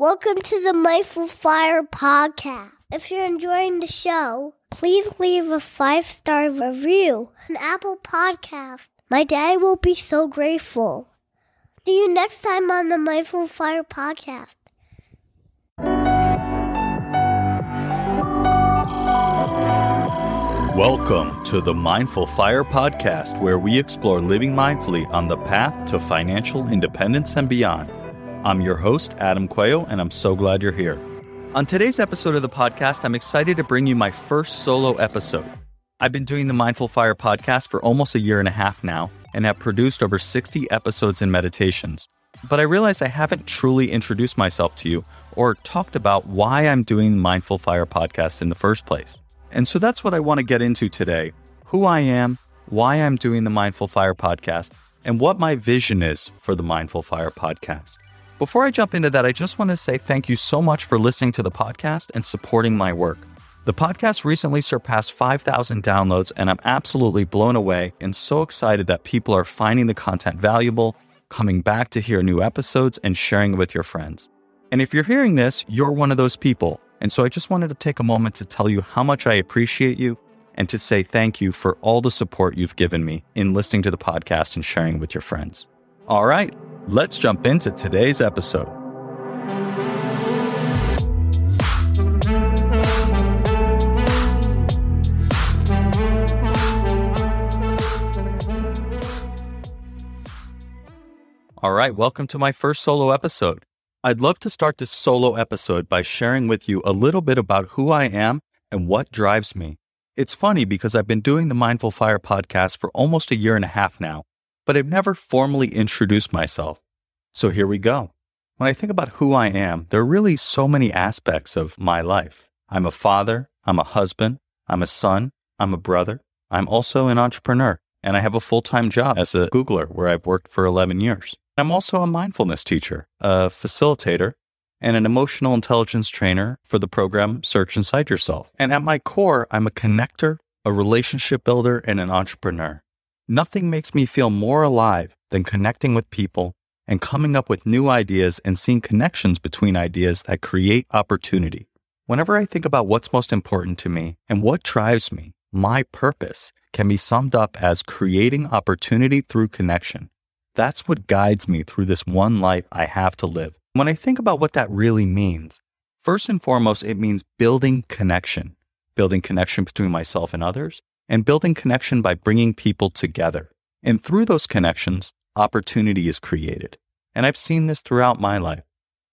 Welcome to the Mindful Fire podcast. If you're enjoying the show, please leave a five star review on Apple Podcast. My dad will be so grateful. See you next time on the Mindful Fire podcast. Welcome to the Mindful Fire podcast, where we explore living mindfully on the path to financial independence and beyond. I'm your host, Adam Coelho, and I'm so glad you're here. On today's episode of the podcast, I'm excited to bring you my first solo episode. I've been doing the Mindful Fire podcast for almost a year and a half now and have produced over 60 episodes and meditations. But I realized I haven't truly introduced myself to you or talked about why I'm doing the Mindful Fire podcast in the first place. And so that's what I want to get into today who I am, why I'm doing the Mindful Fire podcast, and what my vision is for the Mindful Fire podcast. Before I jump into that, I just want to say thank you so much for listening to the podcast and supporting my work. The podcast recently surpassed 5,000 downloads, and I'm absolutely blown away and so excited that people are finding the content valuable, coming back to hear new episodes, and sharing it with your friends. And if you're hearing this, you're one of those people. And so I just wanted to take a moment to tell you how much I appreciate you and to say thank you for all the support you've given me in listening to the podcast and sharing with your friends. All right, let's jump into today's episode. All right, welcome to my first solo episode. I'd love to start this solo episode by sharing with you a little bit about who I am and what drives me. It's funny because I've been doing the Mindful Fire podcast for almost a year and a half now, but I've never formally introduced myself. So here we go. When I think about who I am, there are really so many aspects of my life. I'm a father, I'm a husband, I'm a son, I'm a brother, I'm also an entrepreneur, and I have a full time job as a Googler where I've worked for 11 years. I'm also a mindfulness teacher, a facilitator, and an emotional intelligence trainer for the program Search Inside Yourself. And at my core, I'm a connector, a relationship builder, and an entrepreneur. Nothing makes me feel more alive than connecting with people and coming up with new ideas and seeing connections between ideas that create opportunity. Whenever I think about what's most important to me and what drives me, my purpose can be summed up as creating opportunity through connection. That's what guides me through this one life I have to live. When I think about what that really means, first and foremost, it means building connection, building connection between myself and others, and building connection by bringing people together. And through those connections, opportunity is created. And I've seen this throughout my life.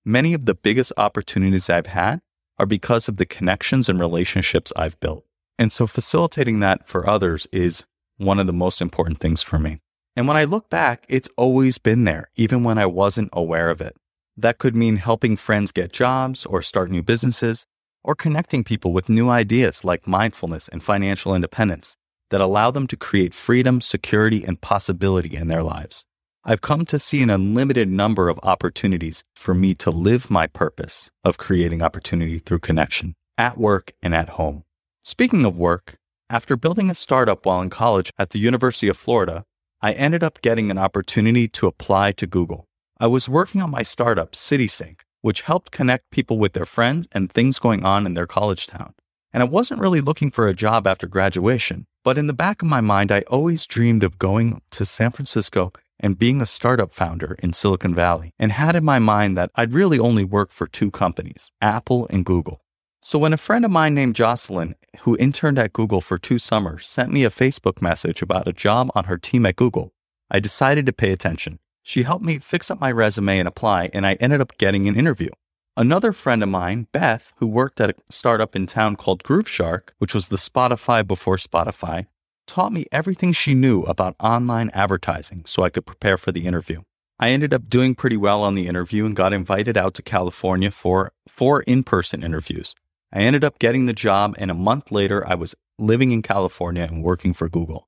Many of the biggest opportunities I've had are because of the connections and relationships I've built. And so facilitating that for others is one of the most important things for me. And when I look back, it's always been there, even when I wasn't aware of it. That could mean helping friends get jobs or start new businesses, or connecting people with new ideas like mindfulness and financial independence that allow them to create freedom, security, and possibility in their lives. I've come to see an unlimited number of opportunities for me to live my purpose of creating opportunity through connection at work and at home. Speaking of work, after building a startup while in college at the University of Florida, I ended up getting an opportunity to apply to Google. I was working on my startup, CitySync, which helped connect people with their friends and things going on in their college town. And I wasn't really looking for a job after graduation, but in the back of my mind, I always dreamed of going to San Francisco and being a startup founder in Silicon Valley, and had in my mind that I'd really only work for two companies, Apple and Google. So when a friend of mine named Jocelyn, who interned at Google for two summers, sent me a Facebook message about a job on her team at Google, I decided to pay attention. She helped me fix up my resume and apply, and I ended up getting an interview. Another friend of mine, Beth, who worked at a startup in town called Grooveshark, which was the Spotify before Spotify, taught me everything she knew about online advertising so I could prepare for the interview. I ended up doing pretty well on the interview and got invited out to California for four in person interviews. I ended up getting the job, and a month later, I was living in California and working for Google.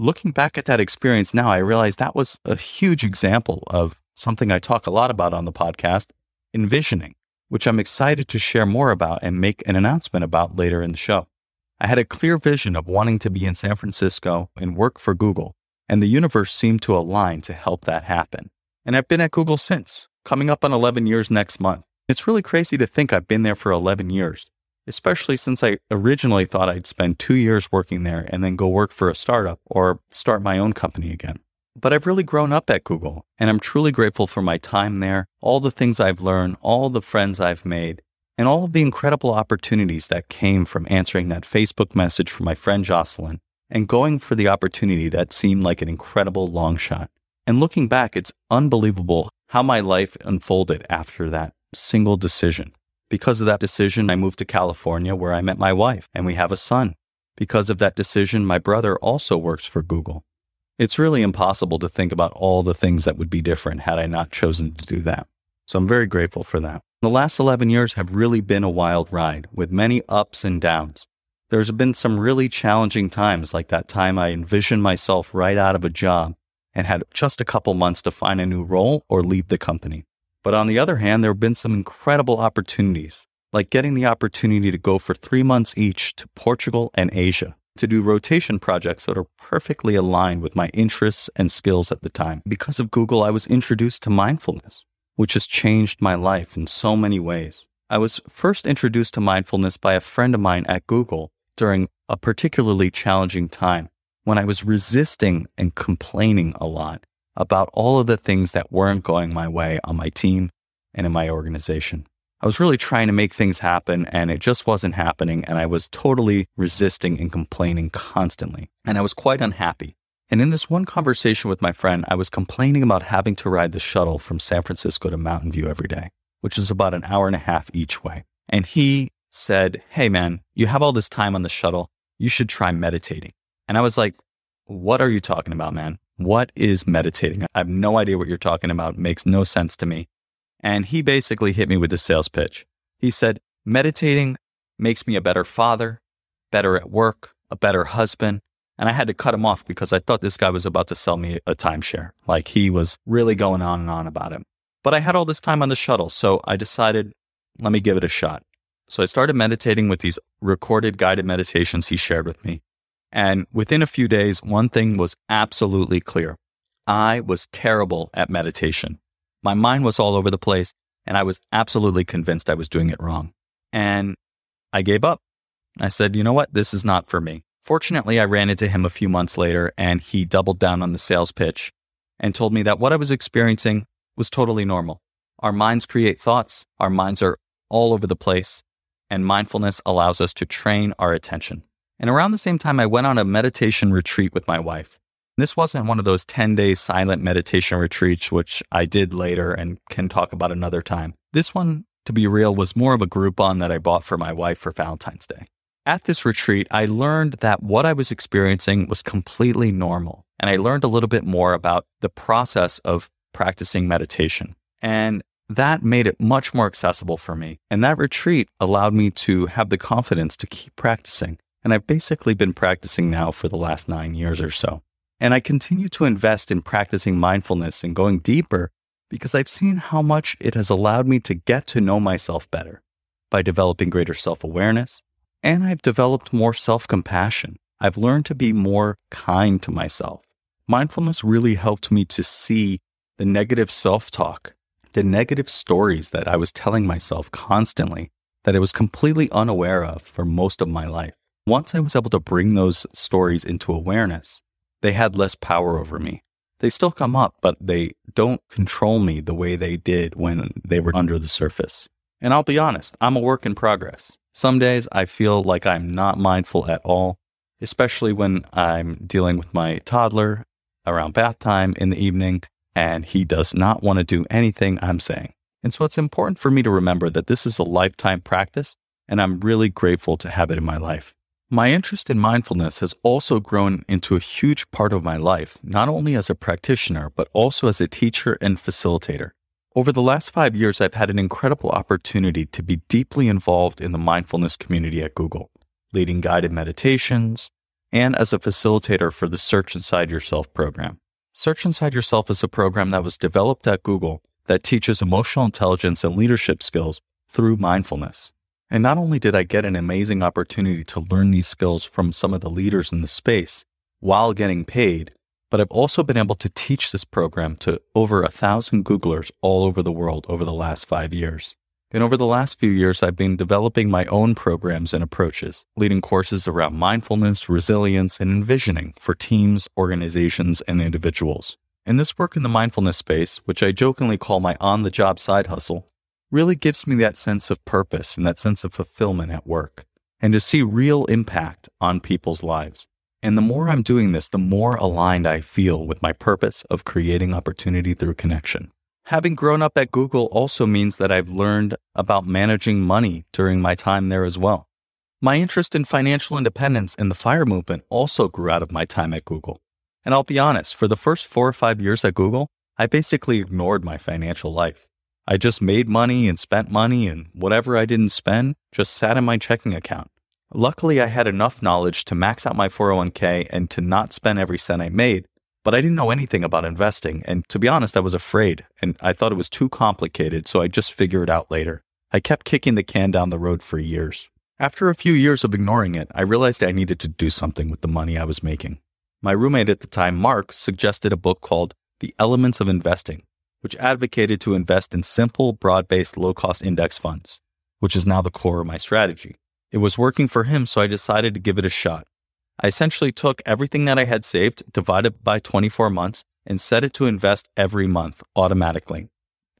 Looking back at that experience now, I realize that was a huge example of something I talk a lot about on the podcast envisioning, which I'm excited to share more about and make an announcement about later in the show. I had a clear vision of wanting to be in San Francisco and work for Google, and the universe seemed to align to help that happen. And I've been at Google since, coming up on 11 years next month. It's really crazy to think I've been there for 11 years, especially since I originally thought I'd spend two years working there and then go work for a startup or start my own company again. But I've really grown up at Google, and I'm truly grateful for my time there, all the things I've learned, all the friends I've made, and all of the incredible opportunities that came from answering that Facebook message from my friend Jocelyn and going for the opportunity that seemed like an incredible long shot. And looking back, it's unbelievable how my life unfolded after that single decision. Because of that decision, I moved to California where I met my wife and we have a son. Because of that decision, my brother also works for Google. It's really impossible to think about all the things that would be different had I not chosen to do that. So I'm very grateful for that. The last 11 years have really been a wild ride with many ups and downs. There's been some really challenging times, like that time I envisioned myself right out of a job and had just a couple months to find a new role or leave the company. But on the other hand, there have been some incredible opportunities, like getting the opportunity to go for three months each to Portugal and Asia to do rotation projects that are perfectly aligned with my interests and skills at the time. Because of Google, I was introduced to mindfulness, which has changed my life in so many ways. I was first introduced to mindfulness by a friend of mine at Google during a particularly challenging time when I was resisting and complaining a lot about all of the things that weren't going my way on my team and in my organization. I was really trying to make things happen and it just wasn't happening. And I was totally resisting and complaining constantly. And I was quite unhappy. And in this one conversation with my friend, I was complaining about having to ride the shuttle from San Francisco to Mountain View every day, which is about an hour and a half each way. And he said, Hey, man, you have all this time on the shuttle. You should try meditating. And I was like, What are you talking about, man? What is meditating? I have no idea what you're talking about. It makes no sense to me. And he basically hit me with the sales pitch. He said, Meditating makes me a better father, better at work, a better husband. And I had to cut him off because I thought this guy was about to sell me a timeshare. Like he was really going on and on about it. But I had all this time on the shuttle. So I decided, let me give it a shot. So I started meditating with these recorded guided meditations he shared with me. And within a few days, one thing was absolutely clear. I was terrible at meditation. My mind was all over the place, and I was absolutely convinced I was doing it wrong. And I gave up. I said, you know what? This is not for me. Fortunately, I ran into him a few months later, and he doubled down on the sales pitch and told me that what I was experiencing was totally normal. Our minds create thoughts, our minds are all over the place, and mindfulness allows us to train our attention. And around the same time, I went on a meditation retreat with my wife. This wasn't one of those 10 day silent meditation retreats, which I did later and can talk about another time. This one, to be real, was more of a Groupon that I bought for my wife for Valentine's Day. At this retreat, I learned that what I was experiencing was completely normal. And I learned a little bit more about the process of practicing meditation. And that made it much more accessible for me. And that retreat allowed me to have the confidence to keep practicing and I've basically been practicing now for the last nine years or so. And I continue to invest in practicing mindfulness and going deeper because I've seen how much it has allowed me to get to know myself better by developing greater self awareness. And I've developed more self compassion. I've learned to be more kind to myself. Mindfulness really helped me to see the negative self talk, the negative stories that I was telling myself constantly that I was completely unaware of for most of my life. Once I was able to bring those stories into awareness, they had less power over me. They still come up, but they don't control me the way they did when they were under the surface. And I'll be honest, I'm a work in progress. Some days I feel like I'm not mindful at all, especially when I'm dealing with my toddler around bath time in the evening and he does not want to do anything I'm saying. And so it's important for me to remember that this is a lifetime practice and I'm really grateful to have it in my life. My interest in mindfulness has also grown into a huge part of my life, not only as a practitioner, but also as a teacher and facilitator. Over the last five years, I've had an incredible opportunity to be deeply involved in the mindfulness community at Google, leading guided meditations, and as a facilitator for the Search Inside Yourself program. Search Inside Yourself is a program that was developed at Google that teaches emotional intelligence and leadership skills through mindfulness. And not only did I get an amazing opportunity to learn these skills from some of the leaders in the space while getting paid, but I've also been able to teach this program to over a thousand Googlers all over the world over the last five years. And over the last few years, I've been developing my own programs and approaches, leading courses around mindfulness, resilience, and envisioning for teams, organizations, and individuals. And this work in the mindfulness space, which I jokingly call my on the job side hustle, really gives me that sense of purpose and that sense of fulfillment at work, and to see real impact on people's lives. And the more I'm doing this, the more aligned I feel with my purpose of creating opportunity through connection. Having grown up at Google also means that I've learned about managing money during my time there as well. My interest in financial independence and the FIRE movement also grew out of my time at Google. And I'll be honest, for the first four or five years at Google, I basically ignored my financial life. I just made money and spent money, and whatever I didn't spend just sat in my checking account. Luckily, I had enough knowledge to max out my 401k and to not spend every cent I made, but I didn't know anything about investing. And to be honest, I was afraid and I thought it was too complicated. So I just figured it out later. I kept kicking the can down the road for years. After a few years of ignoring it, I realized I needed to do something with the money I was making. My roommate at the time, Mark, suggested a book called The Elements of Investing, which advocated to invest in simple, broad based, low cost index funds, which is now the core of my strategy. It was working for him, so I decided to give it a shot. I essentially took everything that I had saved, divided by 24 months, and set it to invest every month automatically.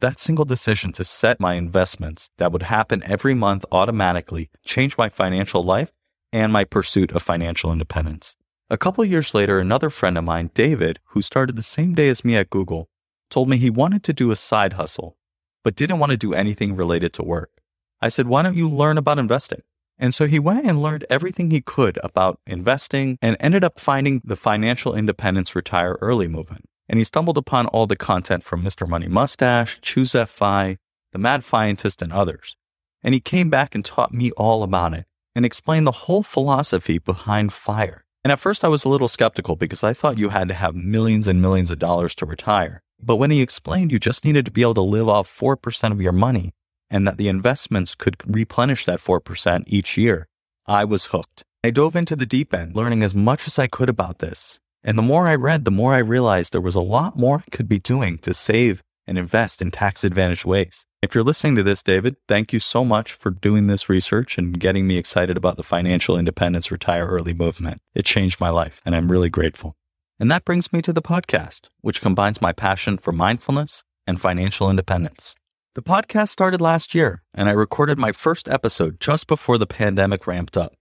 That single decision to set my investments that would happen every month automatically changed my financial life and my pursuit of financial independence. A couple years later, another friend of mine, David, who started the same day as me at Google, told me he wanted to do a side hustle, but didn't want to do anything related to work. I said, Why don't you learn about investing? And so he went and learned everything he could about investing and ended up finding the Financial Independence Retire Early movement. And he stumbled upon all the content from Mr. Money Mustache, Choose FI, The Mad Fientist, and others. And he came back and taught me all about it and explained the whole philosophy behind FIRE. And at first I was a little skeptical because I thought you had to have millions and millions of dollars to retire. But when he explained you just needed to be able to live off 4% of your money and that the investments could replenish that 4% each year, I was hooked. I dove into the deep end, learning as much as I could about this. And the more I read, the more I realized there was a lot more I could be doing to save and invest in tax advantaged ways. If you're listening to this, David, thank you so much for doing this research and getting me excited about the financial independence retire early movement. It changed my life, and I'm really grateful. And that brings me to the podcast, which combines my passion for mindfulness and financial independence. The podcast started last year, and I recorded my first episode just before the pandemic ramped up.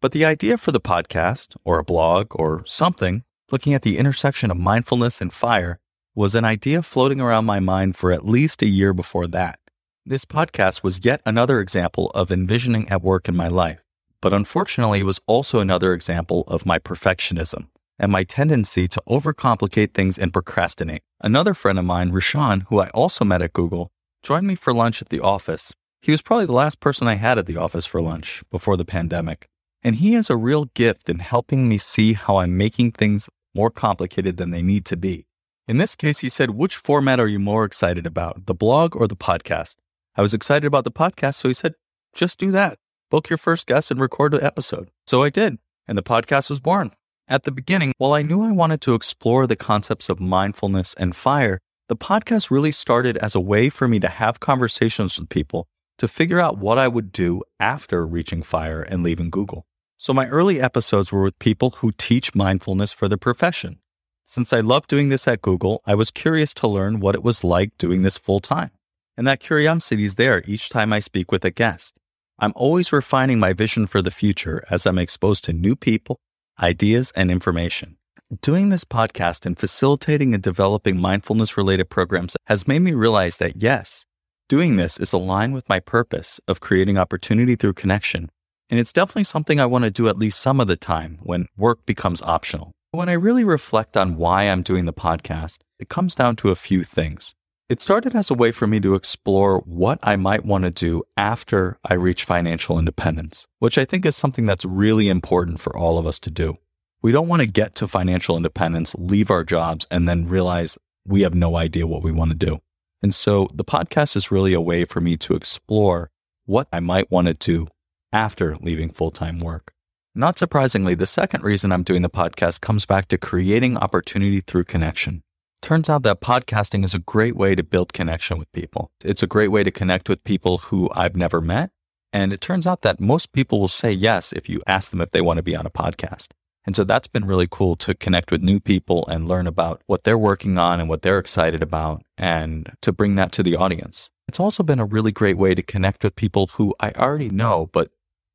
But the idea for the podcast, or a blog, or something, looking at the intersection of mindfulness and fire, was an idea floating around my mind for at least a year before that. This podcast was yet another example of envisioning at work in my life, but unfortunately, it was also another example of my perfectionism and my tendency to overcomplicate things and procrastinate. Another friend of mine, Rashawn, who I also met at Google, joined me for lunch at the office. He was probably the last person I had at the office for lunch before the pandemic. And he has a real gift in helping me see how I'm making things more complicated than they need to be. In this case, he said, Which format are you more excited about, the blog or the podcast? I was excited about the podcast, so he said, Just do that. Book your first guest and record the episode. So I did, and the podcast was born. At the beginning, while I knew I wanted to explore the concepts of mindfulness and fire, the podcast really started as a way for me to have conversations with people to figure out what I would do after reaching fire and leaving Google. So my early episodes were with people who teach mindfulness for their profession. Since I loved doing this at Google, I was curious to learn what it was like doing this full time. And that curiosity is there each time I speak with a guest. I'm always refining my vision for the future as I'm exposed to new people, ideas, and information. Doing this podcast and facilitating and developing mindfulness related programs has made me realize that yes, doing this is aligned with my purpose of creating opportunity through connection. And it's definitely something I want to do at least some of the time when work becomes optional. When I really reflect on why I'm doing the podcast, it comes down to a few things. It started as a way for me to explore what I might want to do after I reach financial independence, which I think is something that's really important for all of us to do. We don't want to get to financial independence, leave our jobs, and then realize we have no idea what we want to do. And so the podcast is really a way for me to explore what I might want to do after leaving full time work. Not surprisingly, the second reason I'm doing the podcast comes back to creating opportunity through connection. Turns out that podcasting is a great way to build connection with people. It's a great way to connect with people who I've never met. And it turns out that most people will say yes if you ask them if they want to be on a podcast. And so that's been really cool to connect with new people and learn about what they're working on and what they're excited about and to bring that to the audience. It's also been a really great way to connect with people who I already know, but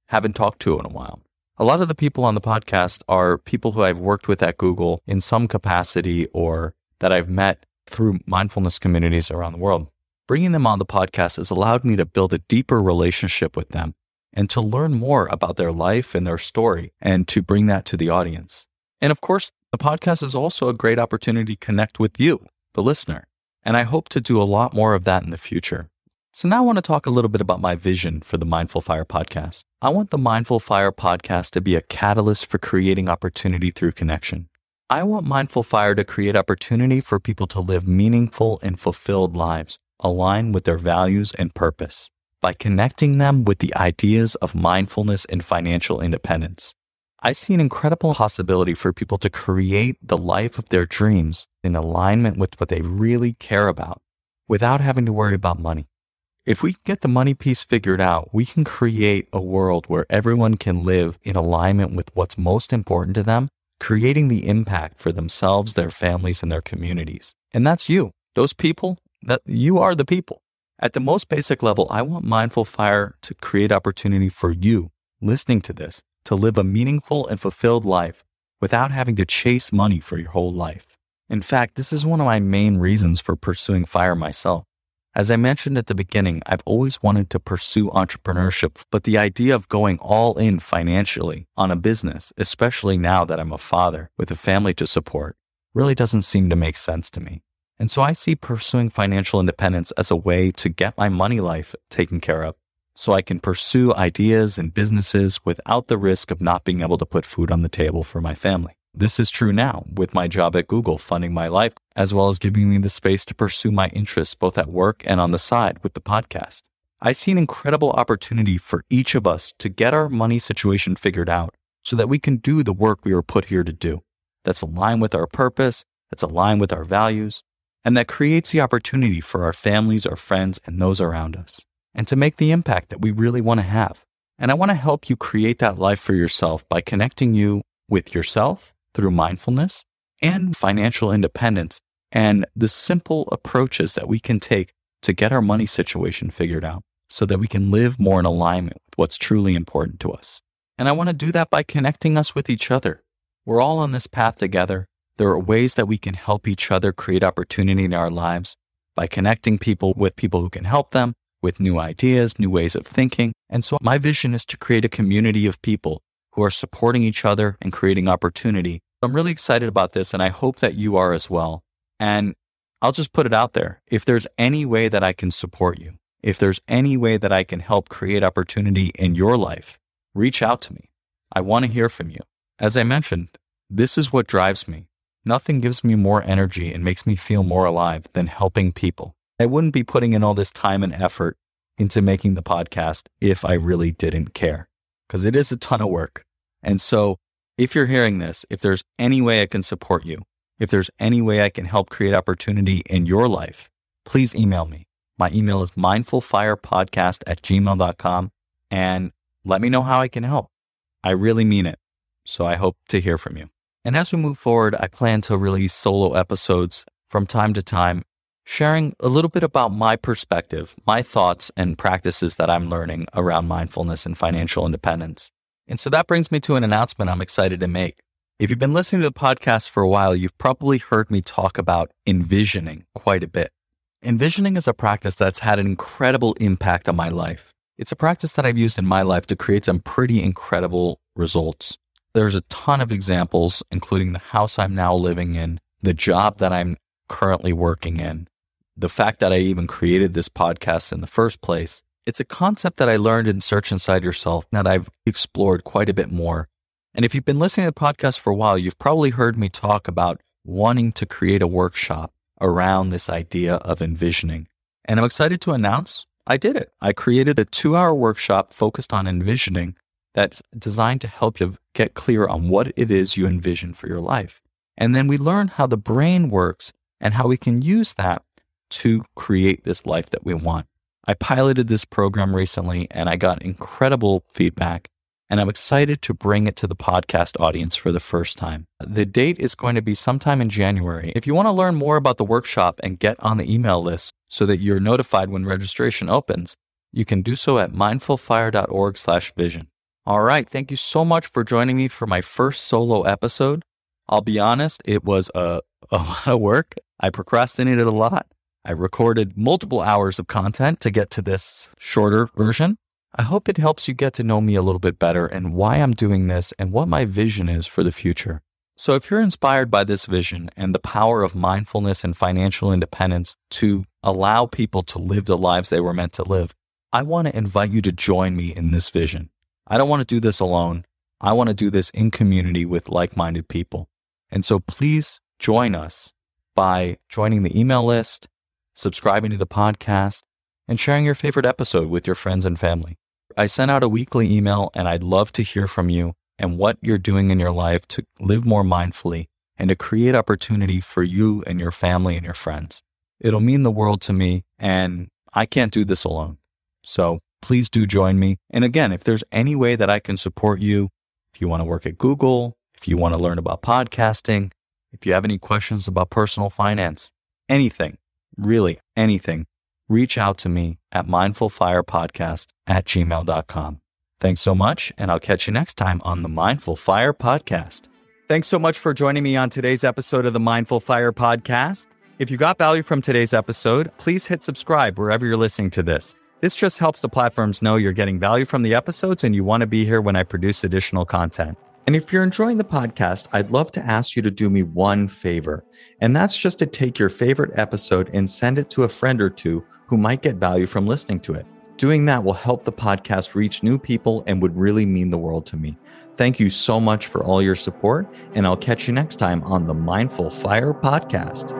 haven't talked to in a while. A lot of the people on the podcast are people who I've worked with at Google in some capacity or that I've met through mindfulness communities around the world. Bringing them on the podcast has allowed me to build a deeper relationship with them and to learn more about their life and their story and to bring that to the audience. And of course, the podcast is also a great opportunity to connect with you, the listener. And I hope to do a lot more of that in the future. So now I want to talk a little bit about my vision for the Mindful Fire podcast. I want the Mindful Fire podcast to be a catalyst for creating opportunity through connection. I want Mindful Fire to create opportunity for people to live meaningful and fulfilled lives aligned with their values and purpose by connecting them with the ideas of mindfulness and financial independence. I see an incredible possibility for people to create the life of their dreams in alignment with what they really care about without having to worry about money. If we get the money piece figured out, we can create a world where everyone can live in alignment with what's most important to them, creating the impact for themselves, their families, and their communities. And that's you. Those people, that you are the people. At the most basic level, I want Mindful Fire to create opportunity for you listening to this to live a meaningful and fulfilled life without having to chase money for your whole life. In fact, this is one of my main reasons for pursuing fire myself. As I mentioned at the beginning, I've always wanted to pursue entrepreneurship, but the idea of going all in financially on a business, especially now that I'm a father with a family to support, really doesn't seem to make sense to me. And so I see pursuing financial independence as a way to get my money life taken care of so I can pursue ideas and businesses without the risk of not being able to put food on the table for my family. This is true now with my job at Google funding my life, as well as giving me the space to pursue my interests both at work and on the side with the podcast. I see an incredible opportunity for each of us to get our money situation figured out so that we can do the work we were put here to do. That's aligned with our purpose, that's aligned with our values, and that creates the opportunity for our families, our friends, and those around us, and to make the impact that we really want to have. And I want to help you create that life for yourself by connecting you with yourself through mindfulness and financial independence and the simple approaches that we can take to get our money situation figured out so that we can live more in alignment with what's truly important to us. And I want to do that by connecting us with each other. We're all on this path together there are ways that we can help each other create opportunity in our lives by connecting people with people who can help them with new ideas, new ways of thinking. And so my vision is to create a community of people who are supporting each other and creating opportunity. I'm really excited about this and I hope that you are as well. And I'll just put it out there. If there's any way that I can support you, if there's any way that I can help create opportunity in your life, reach out to me. I want to hear from you. As I mentioned, this is what drives me. Nothing gives me more energy and makes me feel more alive than helping people. I wouldn't be putting in all this time and effort into making the podcast if I really didn't care, because it is a ton of work. And so, if you're hearing this, if there's any way I can support you, if there's any way I can help create opportunity in your life, please email me. My email is mindfulfirepodcast at gmail.com and let me know how I can help. I really mean it. So I hope to hear from you. And as we move forward, I plan to release solo episodes from time to time, sharing a little bit about my perspective, my thoughts, and practices that I'm learning around mindfulness and financial independence. And so that brings me to an announcement I'm excited to make. If you've been listening to the podcast for a while, you've probably heard me talk about envisioning quite a bit. Envisioning is a practice that's had an incredible impact on my life. It's a practice that I've used in my life to create some pretty incredible results. There's a ton of examples, including the house I'm now living in, the job that I'm currently working in, the fact that I even created this podcast in the first place. It's a concept that I learned in Search Inside Yourself that I've explored quite a bit more. And if you've been listening to the podcast for a while, you've probably heard me talk about wanting to create a workshop around this idea of envisioning. And I'm excited to announce I did it. I created a two hour workshop focused on envisioning that's designed to help you get clear on what it is you envision for your life. And then we learn how the brain works and how we can use that to create this life that we want. I piloted this program recently and I got incredible feedback and I'm excited to bring it to the podcast audience for the first time. The date is going to be sometime in January. If you want to learn more about the workshop and get on the email list so that you're notified when registration opens, you can do so at mindfulfire.org/vision. All right, thank you so much for joining me for my first solo episode. I'll be honest, it was a, a lot of work. I procrastinated a lot. I recorded multiple hours of content to get to this shorter version. I hope it helps you get to know me a little bit better and why I'm doing this and what my vision is for the future. So, if you're inspired by this vision and the power of mindfulness and financial independence to allow people to live the lives they were meant to live, I want to invite you to join me in this vision. I don't want to do this alone. I want to do this in community with like minded people. And so, please join us by joining the email list, subscribing to the podcast, and sharing your favorite episode with your friends and family. I sent out a weekly email and I'd love to hear from you and what you're doing in your life to live more mindfully and to create opportunity for you and your family and your friends. It'll mean the world to me and I can't do this alone. So please do join me. And again, if there's any way that I can support you, if you want to work at Google, if you want to learn about podcasting, if you have any questions about personal finance, anything, really anything, reach out to me at mindfulfirepodcast at gmail.com. Thanks so much, and I'll catch you next time on the Mindful Fire Podcast. Thanks so much for joining me on today's episode of the Mindful Fire Podcast. If you got value from today's episode, please hit subscribe wherever you're listening to this. This just helps the platforms know you're getting value from the episodes and you want to be here when I produce additional content. And if you're enjoying the podcast, I'd love to ask you to do me one favor, and that's just to take your favorite episode and send it to a friend or two who might get value from listening to it. Doing that will help the podcast reach new people and would really mean the world to me. Thank you so much for all your support, and I'll catch you next time on the Mindful Fire Podcast.